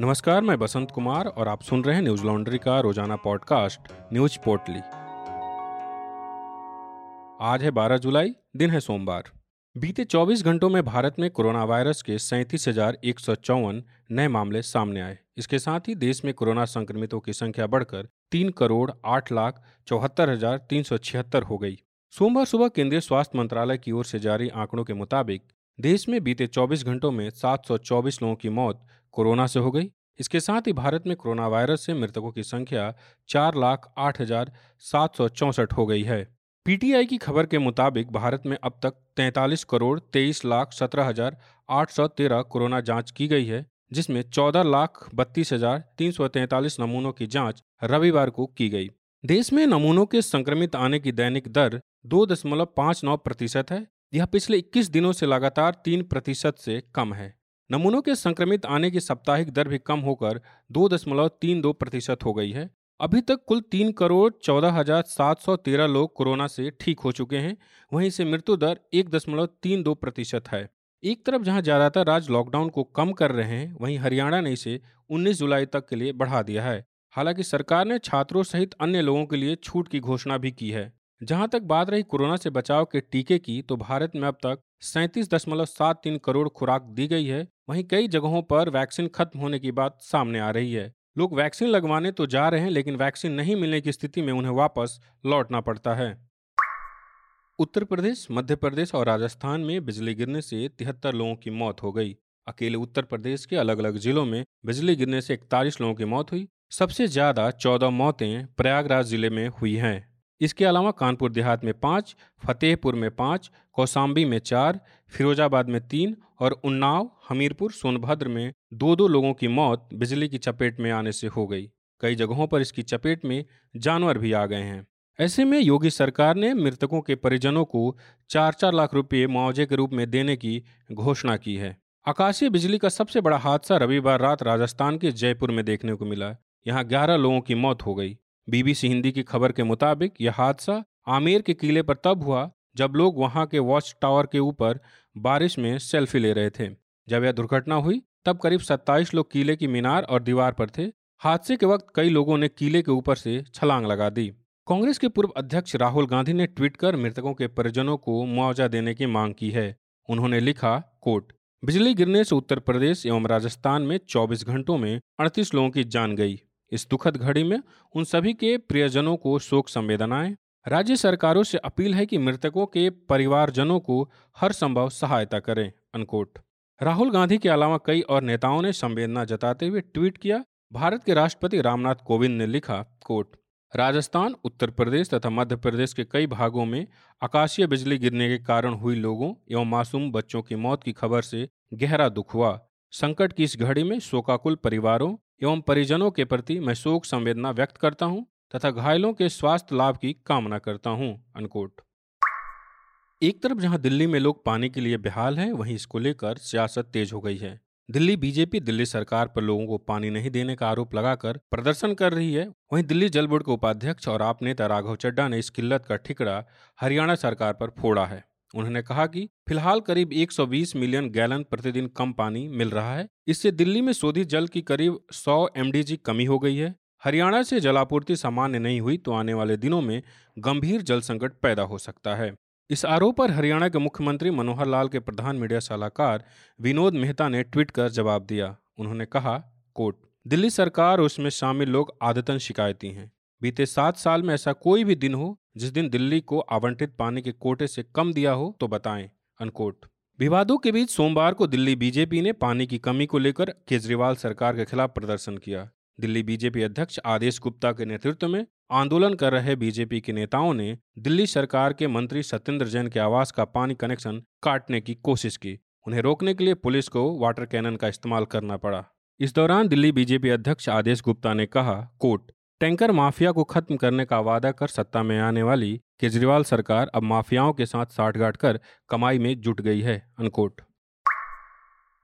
नमस्कार, मैं बसंत कुमार और आप सुन रहे हैं न्यूज़ लॉन्ड्री का रोज़ाना पॉडकास्ट, न्यूज़ पोर्टली। आज है 12 जुलाई, दिन है सोमवार। बीते 24 घंटों में भारत में कोरोना वायरस के सैंतीस नए मामले सामने आए। इसके साथ ही देश में कोरोना संक्रमितों की संख्या बढ़कर तीन करोड़ आठ लाख चौहत्तर हज़ार तीन सौ छिहत्तर हो गई। सोमवार सुबह केंद्रीय स्वास्थ्य मंत्रालय की ओर से जारी आंकड़ों के मुताबिक देश में बीते 24 घंटों में 724 लोगों की मौत कोरोना से हो गई। इसके साथ ही भारत में कोरोना वायरस से मृतकों की संख्या चार लाख आठ हज़ार सात सौ चौंसठ हो गई है। पीटीआई की खबर के मुताबिक भारत में अब तक तैंतालीस करोड़ तेईस लाख सत्रह हज़ार आठ सौ तेरह कोरोना जाँच की गई है, जिसमें चौदह लाख बत्तीस हज़ार तीन सौ तैंतालीस नमूनों की जाँच रविवार को की गई। देश में नमूनों के संक्रमित आने की दैनिक दर दो दशमलव पाँच नौ प्रतिशत है यह पिछले 21 दिनों से लगातार तीन प्रतिशत से कम है। नमूनों के संक्रमित आने की साप्ताहिक दर भी कम होकर दो दशमलव तीन दो प्रतिशत हो गई है। अभी तक कुल तीन करोड़ चौदह हज़ार सात सौ तेरह लोग कोरोना से ठीक हो चुके हैं। वहीं से मृत्यु दर एक दशमलव तीन दो प्रतिशत है। एक तरफ़ जहाँ ज़्यादातर राज्य लॉकडाउन को कम कर रहे हैं, वहीं हरियाणा ने इसे 19 जुलाई तक के लिए बढ़ा दिया है। हालाँकि सरकार ने छात्रों सहित अन्य लोगों के लिए छूट की घोषणा भी की है। जहाँ तक बात रही कोरोना से बचाव के टीके की तो भारत में अब तक सैंतीस दशमलव सात तीन करोड़ खुराक दी गई है। वहीं कई जगहों पर वैक्सीन खत्म होने की बात सामने आ रही है। लोग वैक्सीन लगवाने तो जा रहे हैं, लेकिन वैक्सीन नहीं मिलने की स्थिति में उन्हें वापस लौटना पड़ता है। उत्तर प्रदेश, मध्य प्रदेश और राजस्थान में बिजली गिरने से तिहत्तर लोगों की मौत हो गई। अकेले उत्तर प्रदेश के अलग अलग जिलों में बिजली गिरने से इकतालीस लोगों की मौत हुई। सबसे ज़्यादा चौदह मौतें प्रयागराज ज़िले में हुई हैं। इसके अलावा कानपुर देहात में पाँच, फतेहपुर में पाँच कौसाम्बी में चार, फिरोजाबाद में तीन और उन्नाव, हमीरपुर, सोनभद्र में दो दो लोगों की मौत बिजली की चपेट में आने से हो गई। कई जगहों पर इसकी चपेट में जानवर भी आ गए हैं। ऐसे में योगी सरकार ने मृतकों के परिजनों को चार चार लाख रुपये मुआवजे के रूप में देने की घोषणा की है। आकाशीय बिजली का सबसे बड़ा हादसा रविवार रात राजस्थान के जयपुर में देखने को मिला। यहाँ ग्यारह लोगों की मौत हो गई। बीबीसी हिंदी की खबर के मुताबिक यह हादसा आमेर के किले पर तब हुआ जब लोग वहाँ के वॉच टावर के ऊपर बारिश में सेल्फी ले रहे थे। जब यह दुर्घटना हुई, तब करीब 27 लोग किले की मीनार और दीवार पर थे। हादसे के वक्त कई लोगों ने किले के ऊपर से छलांग लगा दी। कांग्रेस के पूर्व अध्यक्ष राहुल गांधी ने ट्वीट कर मृतकों के परिजनों को मुआवजा देने की मांग की है। उन्होंने लिखा, कोट, बिजली गिरने से उत्तर प्रदेश एवं राजस्थान में 24 घंटों में 38 लोगों की जान गई। इस दुखद घड़ी में उन सभी के प्रियजनों को शोक संवेदनाएँ। राज्य सरकारों से अपील है कि मृतकों के परिवारजनों को हर संभव सहायता करें, अनकोट। राहुल गांधी के अलावा कई और नेताओं ने संवेदना जताते हुए ट्वीट किया, भारत के राष्ट्रपति रामनाथ कोविंद ने लिखा, कोट, राजस्थान, उत्तर प्रदेश तथा मध्य प्रदेश के कई भागों में आकाशीय बिजली गिरने के कारण हुई लोगों एवं मासूम बच्चों की मौत की खबर से गहरा दुख हुआ। संकट की इस घड़ी में शोकाकुल परिवारों एवं परिजनों के प्रति मैं शोक संवेदना व्यक्त करता हूँ तथा घायलों के स्वास्थ्य लाभ की कामना करता हूँ, अनकोट। एक तरफ़ जहाँ दिल्ली में लोग पानी के लिए बेहाल हैं, वहीं इसको लेकर सियासत तेज हो गई है। दिल्ली बीजेपी, दिल्ली सरकार पर लोगों को पानी नहीं देने का आरोप लगाकर प्रदर्शन कर रही है। वहीं दिल्ली जल बोर्ड के उपाध्यक्ष और आप नेता राघव चड्डा ने इस किल्लत का ठिकरा हरियाणा सरकार पर फोड़ा है। उन्होंने कहा कि, फ़िलहाल करीब 120 मिलियन गैलन प्रतिदिन कम पानी मिल रहा है। इससे दिल्ली में शोधित जल की करीब 100 एमडीजी कमी हो गई है। हरियाणा से जलापूर्ति सामान्य नहीं हुई तो आने वाले दिनों में गंभीर जल संकट पैदा हो सकता है। इस आरोप पर हरियाणा के मुख्यमंत्री मनोहर लाल के प्रधान मीडिया सलाहकार विनोद मेहता ने ट्वीट कर जवाब दिया। उन्होंने कहा कोट दिल्ली सरकार उसमें शामिल लोग आदतन शिकायती हैं। बीते सात साल में ऐसा कोई भी दिन हो, जिस दिन दिल्ली को आवंटित पानी के कोटे से कम दिया हो तो बताएँ अनकोट विवादों के बीच सोमवार को दिल्ली बीजेपी ने पानी की कमी को लेकर केजरीवाल सरकार के खिलाफ प्रदर्शन किया। दिल्ली बीजेपी अध्यक्ष आदेश गुप्ता के नेतृत्व में आंदोलन कर रहे बीजेपी के नेताओं ने दिल्ली सरकार के मंत्री सत्येंद्र जैन के आवास का पानी कनेक्शन काटने की कोशिश की। उन्हें रोकने के लिए पुलिस को वाटर कैनन का इस्तेमाल करना पड़ा। इस दौरान दिल्ली बीजेपी अध्यक्ष आदेश गुप्ता ने कहा कोर्ट टैंकर माफिया को खत्म करने का वादा कर सत्ता में आने वाली केजरीवाल सरकार अब माफियाओं के साथ साठगांठ कर कमाई में जुट गई है अनकोट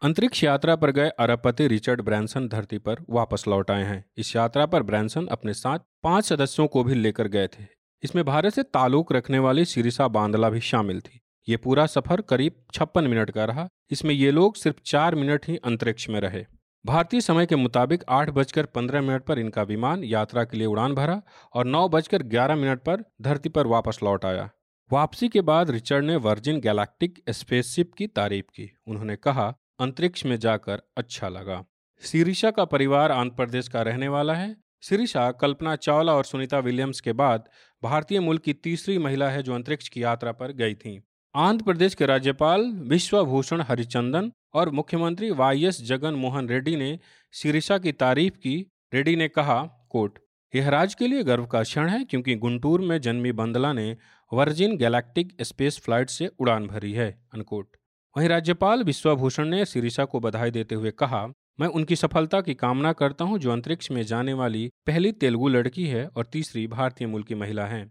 अंतरिक्ष यात्रा पर गए अरबपति रिचर्ड ब्रैंसन धरती पर वापस लौट आए हैं। इस यात्रा पर ब्रैंसन अपने साथ पाँच सदस्यों को भी लेकर गए थे। इसमें भारत से ताल्लुक रखने वाली सिरिसा बांदला भी शामिल थी। ये पूरा सफ़र करीब छप्पन मिनट का रहा। इसमें ये लोग सिर्फ़ चार मिनट ही अंतरिक्ष में रहे। भारतीय समय के मुताबिक आठ बजकर पंद्रह मिनट पर इनका विमान यात्रा के लिए उड़ान भरा और नौ बजकर ग्यारह मिनट पर धरती पर वापस लौट आया। वापसी के बाद रिचर्ड ने वर्जिन गैलेक्टिक स्पेसशिप की तारीफ़ की। उन्होंने कहा, अंतरिक्ष में जाकर अच्छा लगा। सिरिशा का परिवार आंध्र प्रदेश का रहने वाला है। सिरिशा, कल्पना चावला और सुनीता विलियम्स के बाद भारतीय मूल की तीसरी महिला है जो अंतरिक्ष की यात्रा पर गई थी। आंध्र प्रदेश के राज्यपाल विश्वभूषण हरिचंदन और मुख्यमंत्री वाई एस जगन मोहन रेड्डी ने सिरिसा की तारीफ़ की। रेड्डी ने कहा, कोट, यह राज्य के लिए गर्व का क्षण है क्योंकि गुंटूर में जन्मी बंदला ने वर्जिन गैलेक्टिक स्पेस फ़्लाइट से उड़ान भरी है अनकोट वहीं राज्यपाल विश्वभूषण ने सिरिसा को बधाई देते हुए कहा, मैं उनकी सफलता की कामना करता हूँ जो अंतरिक्ष में जाने वाली पहली तेलुगु लड़की है और तीसरी भारतीय मूल की महिला है।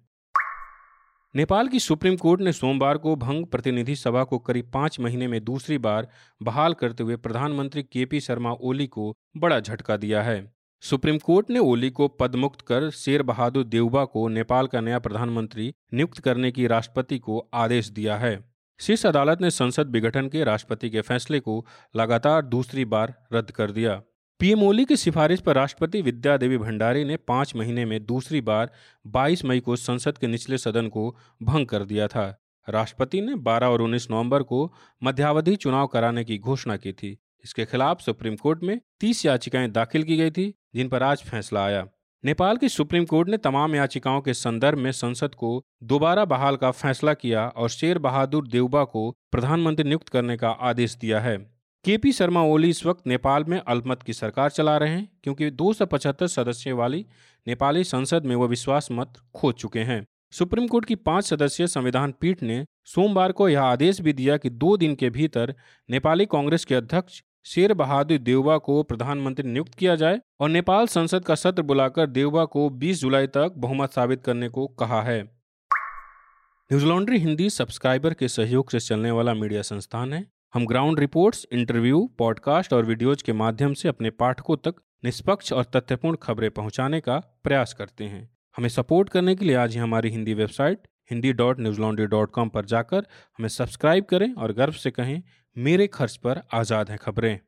नेपाल की सुप्रीम कोर्ट ने सोमवार को भंग प्रतिनिधि सभा को करीब पाँच महीने में दूसरी बार बहाल करते हुए प्रधानमंत्री के पी शर्मा ओली को बड़ा झटका दिया है। सुप्रीम कोर्ट ने ओली को पदमुक्त कर शेर बहादुर देवबा को नेपाल का नया प्रधानमंत्री नियुक्त करने की राष्ट्रपति को आदेश दिया है। शीर्ष अदालत ने संसद विघटन के राष्ट्रपति के फैसले को लगातार दूसरी बार रद्द कर दिया। पीएम ओली की सिफारिश पर राष्ट्रपति विद्या देवी भंडारी ने पाँच महीने में दूसरी बार 22 मई को संसद के निचले सदन को भंग कर दिया था। राष्ट्रपति ने 12 और 19 नवंबर को मध्यावधि चुनाव कराने की घोषणा की थी। इसके खिलाफ सुप्रीम कोर्ट में 30 याचिकाएँ दाखिल की गई थी, जिन पर आज फैसला आया। नेपाल की सुप्रीम कोर्ट ने तमाम याचिकाओं के संदर्भ में संसद को दोबारा बहाल का फैसला किया और शेर बहादुर देवबा को प्रधानमंत्री नियुक्त करने का आदेश दिया है। के पी शर्मा ओली इस वक्त नेपाल में अल्पमत की सरकार चला रहे हैं, क्योंकि दो सौ पचहत्तर सदस्यों वाली नेपाली संसद में वो विश्वास मत खो चुके हैं। सुप्रीम कोर्ट की पाँच सदस्यीय संविधान पीठ ने सोमवार को यह आदेश भी दिया कि दो दिन के भीतर नेपाली कांग्रेस के अध्यक्ष शेर बहादुर देवबा को प्रधानमंत्री नियुक्त किया जाए और नेपाल संसद का सत्र बुलाकर देवबा को 20 जुलाई तक बहुमत साबित करने को कहा है। न्यूज़ लॉन्ड्री हिंदी सब्सक्राइबर के सहयोग से चलने वाला मीडिया संस्थान है। हम ग्राउंड रिपोर्ट्स इंटरव्यू पॉडकास्ट और वीडियोज़ के माध्यम से अपने पाठकों तक निष्पक्ष और तथ्यपूर्ण खबरें पहुँचाने का प्रयास करते हैं। हमें सपोर्ट करने के लिए आज ही हमारी Hindi website Hindi dot news laundry dot com पर जाकर हमें सब्सक्राइब करें और गर्व से कहें, मेरे खर्च पर आज़ाद हैं खबरें।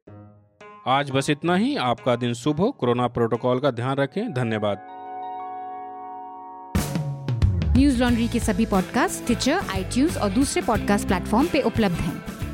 आज बस इतना ही। आपका दिन शुभ हो। कोरोना प्रोटोकॉल का ध्यान रखें। धन्यवाद। न्यूज़ लॉन्ड्री के सभी पॉडकास्ट ट्विटर आई और दूसरे पॉडकास्ट प्लेटफॉर्म पे उपलब्ध हैं।